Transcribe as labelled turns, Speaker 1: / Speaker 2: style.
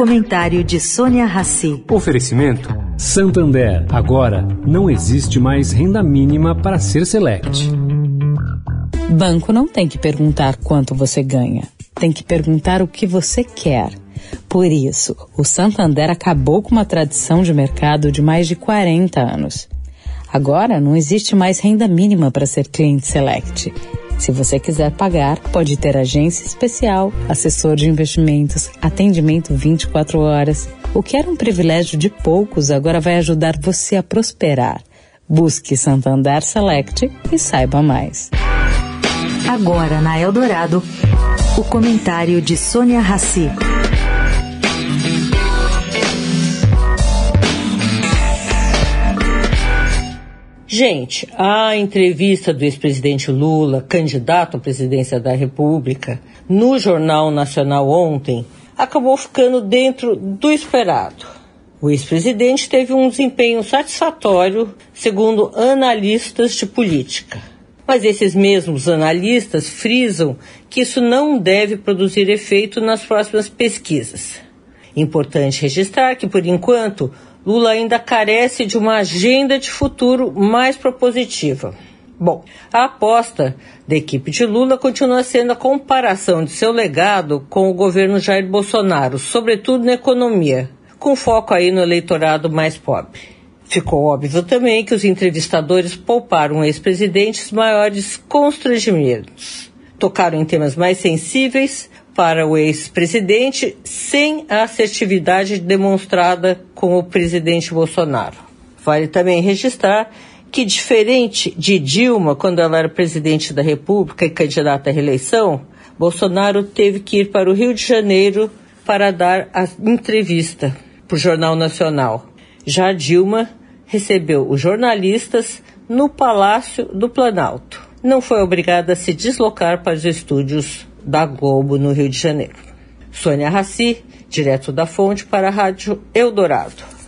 Speaker 1: comentário de Sônia Rassi.
Speaker 2: Oferecimento Santander. Agora não existe mais renda mínima para ser select.
Speaker 3: Banco não tem que perguntar quanto você ganha. Tem que perguntar o que você quer. Por isso, o Santander acabou com uma tradição de mercado de mais de 40 anos. Agora não existe mais renda mínima para ser cliente select. Se você quiser pagar, pode ter agência especial, assessor de investimentos, atendimento 24 horas. O que era um privilégio de poucos agora vai ajudar você a prosperar. Busque Santander Select e saiba mais.
Speaker 1: Agora na Eldorado, o comentário de Sônia Rassi.
Speaker 4: Gente, a entrevista do ex-presidente Lula, candidato à presidência da República, no Jornal Nacional ontem, acabou ficando dentro do esperado. O ex-presidente teve um desempenho satisfatório, segundo analistas de política. Mas esses mesmos analistas frisam que isso não deve produzir efeito nas próximas pesquisas. Importante registrar que, por enquanto, Lula ainda carece de uma agenda de futuro mais propositiva. Bom, a aposta da equipe de Lula continua sendo a comparação de seu legado com o governo Jair Bolsonaro, sobretudo na economia, com foco aí no eleitorado mais pobre. Ficou óbvio também que os entrevistadores pouparam ex-presidentes maiores constrangimentos. Tocaram em temas mais sensíveis, para o ex-presidente sem a assertividade demonstrada com o presidente Bolsonaro. Vale também registrar que, diferente de Dilma, quando ela era presidente da República e candidata à reeleição, Bolsonaro teve que ir para o Rio de Janeiro para dar a entrevista para o Jornal Nacional. Já Dilma recebeu os jornalistas no Palácio do Planalto. Não foi obrigada a se deslocar para os estúdios da Globo no Rio de Janeiro. Sônia Raci, direto da fonte para a Rádio Eldorado.